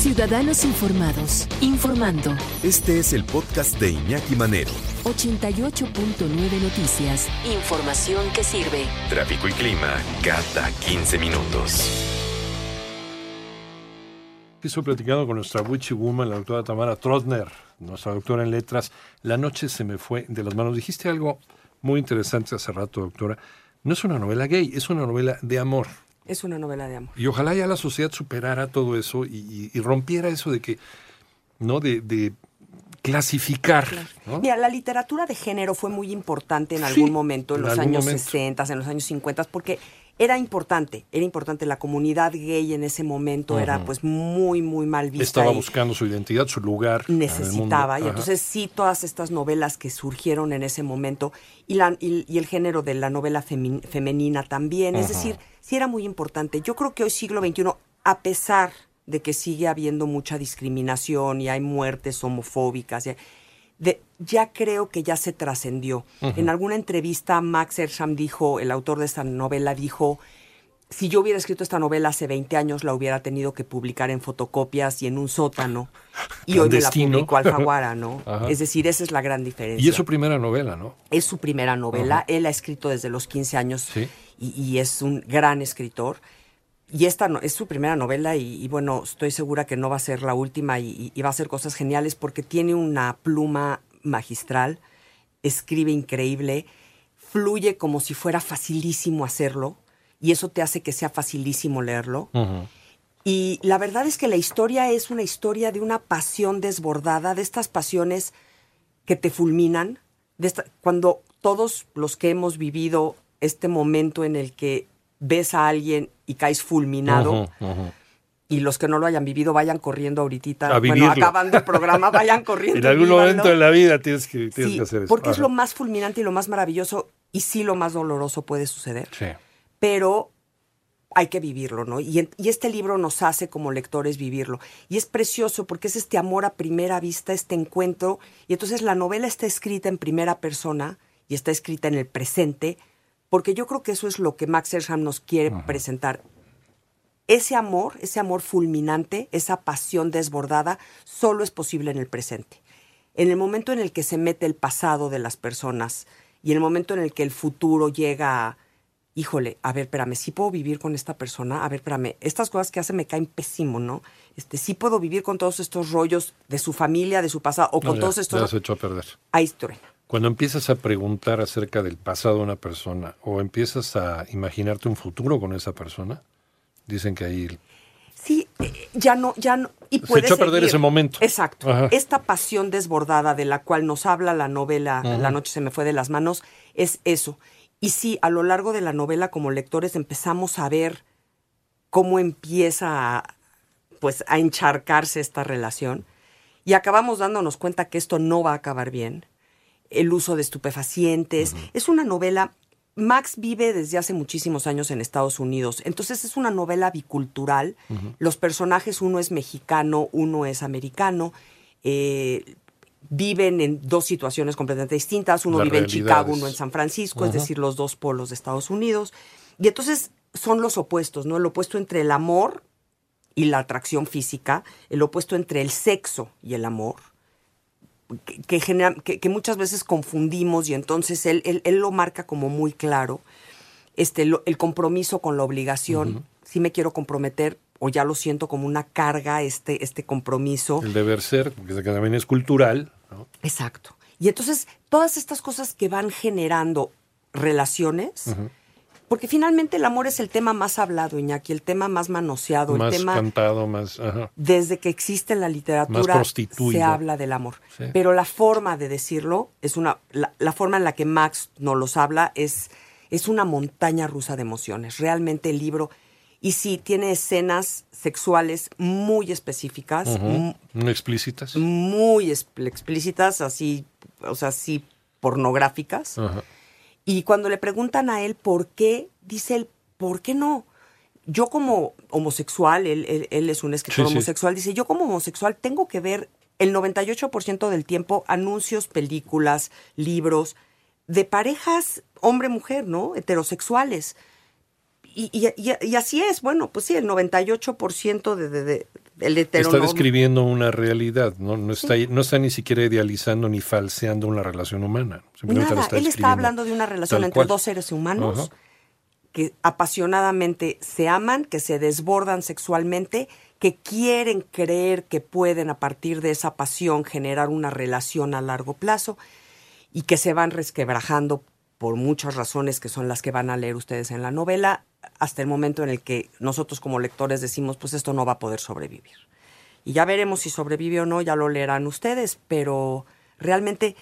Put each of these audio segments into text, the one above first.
Ciudadanos Informados, informando. Este es el podcast de Iñaki Manero. 88.9 Noticias. Información que sirve. Tráfico y clima cada 15 minutos. Estoy platicando con nuestra witchy woman, la doctora Tamara Trotner, nuestra doctora en letras. La noche se me fue de las manos. Dijiste algo muy interesante hace rato, doctora. No es una novela gay, es una novela de amor. Es una novela de amor. Y ojalá ya la sociedad superara todo eso y, y rompiera eso de que, ¿no? De, de clasificar. ¿no? Mira, la literatura de género fue muy importante en Sí, algún momento, en en los años momento. 60, en los años 50, porque era importante, era importante. La comunidad gay en ese momento era pues muy, muy mal vista. Estaba buscando su identidad, su lugar. en necesitaba. Y entonces sí, todas estas novelas que surgieron en ese momento y, la, y, y el género de la novela femi- femenina también. Es decir, sí era muy importante. Yo creo que hoy siglo XXI, a pesar de que sigue habiendo mucha discriminación y hay muertes homofóbicas, y- de- ya creo que ya se trascendió. En alguna entrevista, Max Ersham dijo, el autor de esta novela, dijo, si yo hubiera escrito esta novela hace 20 años, la hubiera tenido que publicar en fotocopias y en un sótano. Y hoy me la publicó Alfaguara, ¿no? Ajá. Es decir, esa es la gran diferencia. Y es su primera novela, ¿no? Es su primera novela. Ajá. Él ha escrito desde los 15 años Sí. y, y es un gran escritor. Y esta no- es su primera novela y, y bueno, estoy segura que no va a ser la última y, va a hacer cosas geniales porque tiene una pluma magistral, escribe increíble, fluye como si fuera facilísimo hacerlo y eso te hace que sea facilísimo leerlo. Y la verdad es que la historia es una historia de una pasión desbordada, de estas pasiones que te fulminan, de esta- cuando todos los que hemos vivido este momento en el que ves a alguien y caes fulminado, y los que no lo hayan vivido vayan corriendo ahorita, A bueno, acabando el programa, vayan corriendo. En algún momento de la vida tienes que, tienes Sí, que hacer eso. porque es Ajá. lo más fulminante y lo más maravilloso, y sí lo más doloroso puede suceder Sí. pero hay que vivirlo, ¿no? Y, en- y este libro nos hace como lectores vivirlo. Y es precioso porque es este amor a primera vista, este encuentro. Y entonces la novela está escrita en primera persona y está escrita en el presente, porque yo creo que eso es lo que Max Ersham nos quiere presentar. Ese amor, ese amor fulminante, esa pasión desbordada, solo es posible en el presente. En el momento en el que se mete el pasado de las personas y en el momento en el que el futuro llega a, híjole, a ver, espérame, sí puedo vivir con esta persona, a ver, espérame, estas cosas que hace me caen pésimo, ¿no? Este, sí puedo vivir con todos estos rollos de su familia, de su pasado, o No, con ya- todos ya estos... se echó a perder. Ahí estoy. Cuando empiezas a preguntar acerca del pasado de una persona o empiezas a imaginarte un futuro con esa persona, dicen que ahí Sí, eh, ya no, ya no. Y Se echó a perder ese momento. Exacto. Ajá. Esta pasión desbordada de la cual nos habla la novela La noche se me fue de las manos es eso. Y sí, a lo largo de la novela como lectores empezamos a ver cómo empieza a, pues a encharcarse esta relación y acabamos dándonos cuenta que esto no va a acabar bien. El uso de estupefacientes. Es una novela. Max vive desde hace muchísimos años en Estados Unidos, entonces es una novela bicultural. Los personajes, uno es mexicano, uno es americano. eh, viven en dos situaciones completamente distintas. Uno vive en Chicago, uno en San Francisco, es decir, los dos polos de Estados Unidos. Y entonces son los opuestos, ¿no? El opuesto entre el amor y la atracción física, el opuesto entre el sexo y el amor, que, genera- que- que muchas veces confundimos y entonces él, él, él lo marca como muy claro, este, lo- el compromiso con la obligación, si me quiero comprometer o ya lo siento como una carga, este, este compromiso. el deber ser, porque también es cultural, ¿no? Exacto. Y entonces todas estas cosas que van generando relaciones, porque finalmente el amor es el tema más hablado, Iñaki, el tema más manoseado, más el tema cantado, más... Ajá. desde que existe la literatura se habla del amor. Sí. Pero la forma de decirlo es una la, la forma en la que Max nos los habla es es una montaña rusa de emociones. Realmente el libro Y sí, tiene escenas sexuales muy específicas. ¿No explícitas? muy explícitas, así, o sea, sí pornográficas. Ajá. Y cuando le preguntan a él por qué, dice él, ¿por qué no? Yo como homosexual, él, él- él es un escritor Sí, sí. homosexual, dice, yo como homosexual tengo que ver el 98% del tiempo anuncios, películas, libros de parejas hombre-mujer, ¿no? Heterosexuales. Y, y- y- y así es, bueno, pues sí, el 98% de, de, de- del Está describiendo una realidad, ¿no? No está, no está ni siquiera idealizando ni falseando una relación humana. Simplemente Nada, él está hablando de una relación entre cual. dos seres humanos que apasionadamente se aman, que se desbordan sexualmente, que quieren creer que pueden a partir de esa pasión generar una relación a largo plazo y que se van resquebrajando por muchas razones que son las que van a leer ustedes en la novela, hasta el momento en el que nosotros como lectores decimos, pues esto no va a poder sobrevivir. Y ya veremos si sobrevive o no, ya lo leerán ustedes, pero realmente,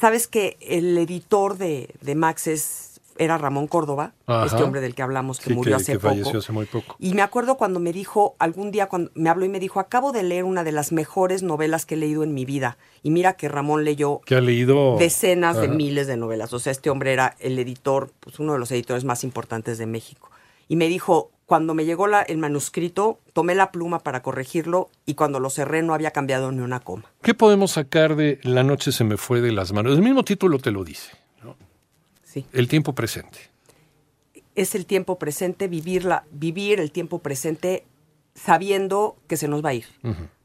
¿sabes que el editor de, de Max es, era Ramón Córdoba, Ajá. este hombre del que hablamos que Sí, murió que- hace que poco? falleció hace muy poco. Y me acuerdo cuando me dijo, algún día cuando me habló y me dijo, acabo de leer una de las mejores novelas que he leído en mi vida. Y mira que Ramón leyó Que ha leído... decenas de miles de novelas. O sea, este hombre era el editor, pues uno de los editores más importantes de México. Y me dijo, cuando me llegó la- el manuscrito, tomé la pluma para corregirlo y cuando lo cerré no había cambiado ni una coma. ¿Qué podemos sacar de La noche se me fue de las manos? El mismo título te lo dice. El tiempo presente. Es el tiempo presente, vivirla, vivir el tiempo presente sabiendo que se nos va a ir.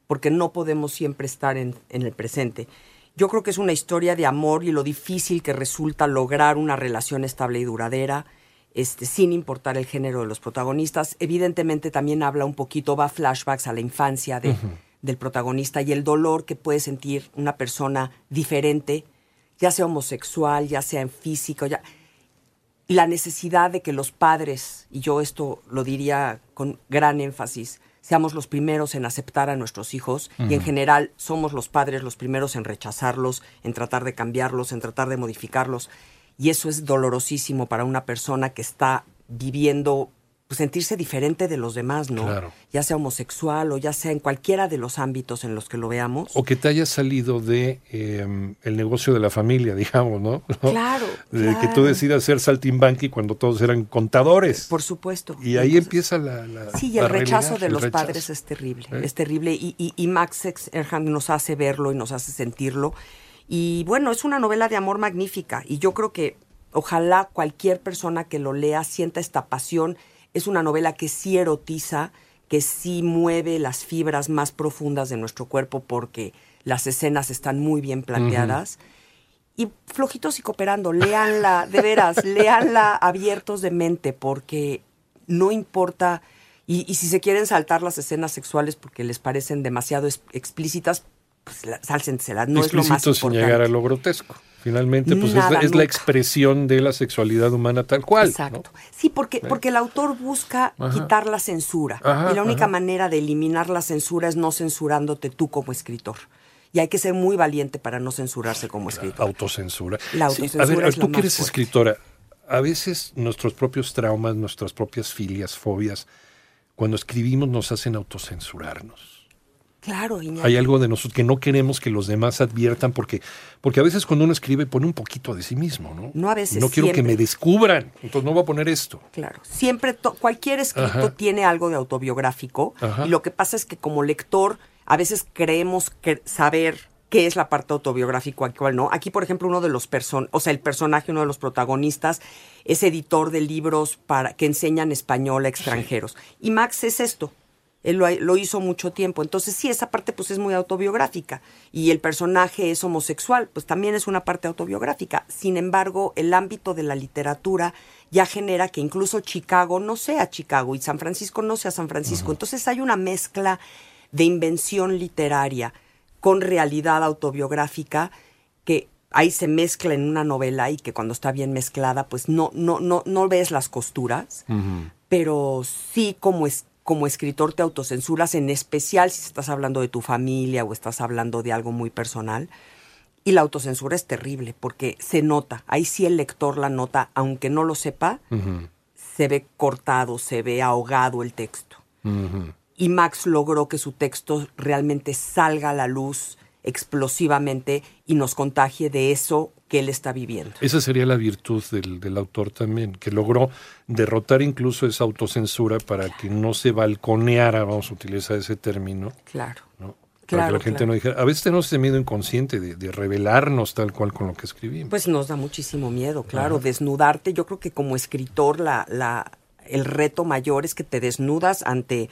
Porque no podemos siempre estar en, en el presente. Yo creo que es una historia de amor y lo difícil que resulta lograr una relación estable y duradera, este, sin importar el género de los protagonistas. Evidentemente también habla un poquito, va flashbacks a la infancia de- del protagonista y el dolor que puede sentir una persona diferente, ya sea homosexual, ya sea en físico, ya la necesidad de que los padres, y yo esto lo diría con gran énfasis, seamos los primeros en aceptar a nuestros hijos y en general somos los padres los primeros en rechazarlos, en tratar de cambiarlos, en tratar de modificarlos. Y eso es dolorosísimo para una persona que está viviendo, pues sentirse diferente de los demás, ¿no? Claro. Ya sea homosexual o ya sea en cualquiera de los ámbitos en los que lo veamos. O que te haya salido de eh, el negocio de la familia, digamos, ¿no? Claro, De que tú decidas ser saltimbanqui cuando todos eran contadores. Por supuesto. y ahí Entonces- empieza la, la- Sí, y el rechazo realidad, de el los rechazo. padres es terrible, ¿Eh? es terrible. Y, y, y Max Erhard nos hace verlo y nos hace sentirlo. Y bueno, es una novela de amor magnífica. Y yo creo que ojalá cualquier persona que lo lea sienta esta pasión. Es una novela que sí erotiza, que sí mueve las fibras más profundas de nuestro cuerpo porque las escenas están muy bien planteadas. Y flojitos y cooperando, léanla, de veras, léanla abiertos de mente, porque no importa, y, y si se quieren saltar las escenas sexuales porque les parecen demasiado explícitas, pues la- sálsenselas, no es lo más sin llegar a lo grotesco. Finalmente, pues es, Nada, es la expresión de la sexualidad humana tal cual. ¿no? Exacto. Sí, porque, porque el autor busca Ajá. quitar la censura. Ajá, y la única ajá. manera de eliminar la censura es no censurándote tú como escritor. Y hay que ser muy valiente para no censurarse como escritor. Autocensura. La Sí, autocensura a ver, es tú que eres fuerte. escritora, a veces nuestros propios traumas, nuestras propias filias, fobias, cuando escribimos nos hacen autocensurarnos. Claro, Iñaki. Hay algo de nosotros que no queremos que los demás adviertan porque, porque a veces cuando uno escribe pone un poquito de sí mismo, ¿no? No, a veces No quiero que me descubran, entonces no voy a poner esto. Claro, siempre, cualquier escrito Ajá. tiene algo de autobiográfico Ajá. y lo que pasa es que como lector a veces creemos que saber qué es la parte autobiográfica y cuál no. Aquí, por ejemplo, uno de los person, o sea, el personaje, uno de los protagonistas es editor de libros para que enseñan español a extranjeros. Y Max es esto. Él lo, lo hizo mucho tiempo. Entonces, sí, esa parte pues es muy autobiográfica. Y el personaje es homosexual, pues también es una parte autobiográfica. Sin embargo, el ámbito de la literatura ya genera que incluso Chicago no sea Chicago y San Francisco no sea San Francisco. Entonces hay una mezcla de invención literaria con realidad autobiográfica que ahí se mezcla en una novela y que cuando está bien mezclada, pues no, no, no, no ves las costuras pero sí como es como escritor te autocensuras, en especial si estás hablando de tu familia o estás hablando de algo muy personal. Y la autocensura es terrible porque se nota, ahí sí el lector la nota, aunque no lo sepa, se ve cortado, se ve ahogado el texto. Y Max logró que su texto realmente salga a la luz explosivamente y nos contagie de eso que él está viviendo. Esa sería la virtud del, del, autor también, que logró derrotar incluso esa autocensura para que no se balconeara, vamos a utilizar ese término. Claro. ¿no? Claro, para que la gente claro. no dijera, a veces tenemos ese miedo inconsciente de, de, revelarnos tal cual con lo que escribimos. Pues nos da muchísimo miedo, claro, Ajá. desnudarte. Yo creo que como escritor la, la, el reto mayor es que te desnudas ante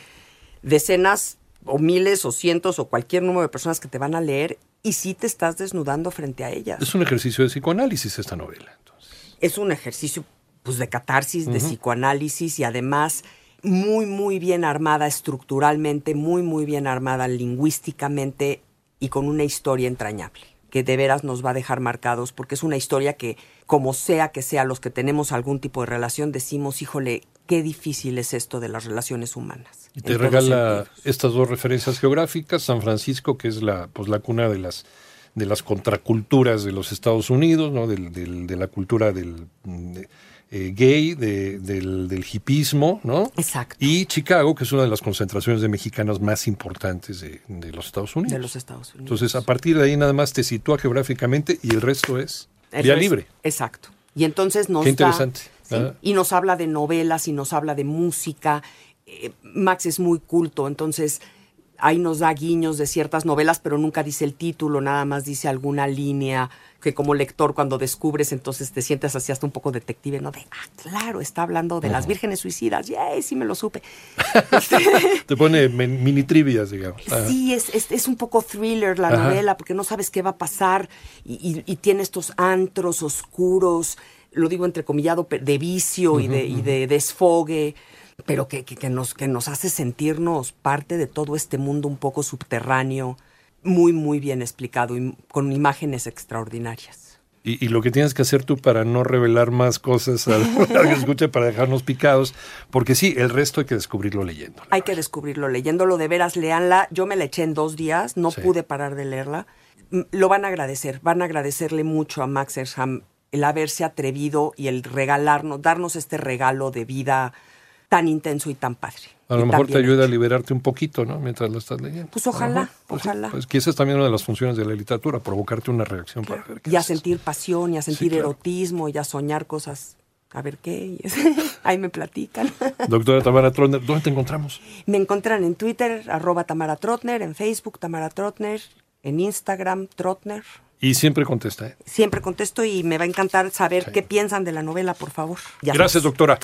decenas o miles o cientos o cualquier número de personas que te van a leer y sí te estás desnudando frente a ellas. Es un ejercicio de psicoanálisis esta novela. Entonces. Es un ejercicio pues, de catarsis, uh -huh. de psicoanálisis y además muy, muy bien armada estructuralmente, muy, muy bien armada lingüísticamente y con una historia entrañable que de veras nos va a dejar marcados porque es una historia que, como sea que sea, los que tenemos algún tipo de relación, decimos, híjole, qué difícil es esto de las relaciones humanas. Y te regala estas dos referencias geográficas, San Francisco, que es la, pues, la cuna de las, de las contraculturas de los Estados Unidos, ¿no? del, del, de la cultura del... De, eh, gay, de, del, del hipismo, ¿no? Exacto. Y Chicago, que es una de las concentraciones de mexicanos más importantes de, de, los Estados Unidos. De los Estados Unidos. Entonces, a partir de ahí nada más te sitúa geográficamente y el resto es el vía resto, libre. Exacto. Y entonces nos Qué interesante. Da, ¿sí? Y nos habla de novelas y nos habla de música. Eh, Max es muy culto, entonces ahí nos da guiños de ciertas novelas, pero nunca dice el título, nada más dice alguna línea que como lector cuando descubres entonces te sientes así hasta un poco detective, ¿no? De, ah, claro, está hablando de uh -huh. las vírgenes suicidas, ¡yay! Sí me lo supe. te pone mini trivias, digamos. Sí, es, es, es, un poco thriller la novela porque no sabes qué va a pasar y, y, y, tiene estos antros oscuros, lo digo entrecomillado, de vicio uh -huh, y, de, y de desfogue pero que, que, que, nos, que nos hace sentirnos parte de todo este mundo un poco subterráneo, muy, muy bien explicado y con imágenes extraordinarias. Y, y, lo que tienes que hacer tú para no revelar más cosas al, al que escuche, para dejarnos picados, porque sí, el resto hay que descubrirlo leyendo. Hay que descubrirlo leyéndolo, de veras, leanla. Yo me la eché en dos días, no sí. pude parar de leerla. Lo van a agradecer, van a agradecerle mucho a Max Ersham el haberse atrevido y el regalarnos, darnos este regalo de vida tan intenso y tan padre. A lo mejor te ayuda hecho. a liberarte un poquito, ¿no? Mientras lo estás leyendo. Pues ojalá, pues ojalá. Pues que esa es también una de las funciones de la literatura, provocarte una reacción claro. para ver qué Y a sentir pasión, y a sentir sí, claro. erotismo, y a soñar cosas. A ver qué. Ahí me platican. Doctora Tamara Trotner, ¿dónde te encontramos? Me encuentran en Twitter, arroba Tamara Trotner, en Facebook, Tamara Trotner, en Instagram, Trotner. Y siempre contesta, ¿eh? Siempre contesto y me va a encantar saber sí. qué piensan de la novela, por favor. Ya Gracias, sabes. doctora.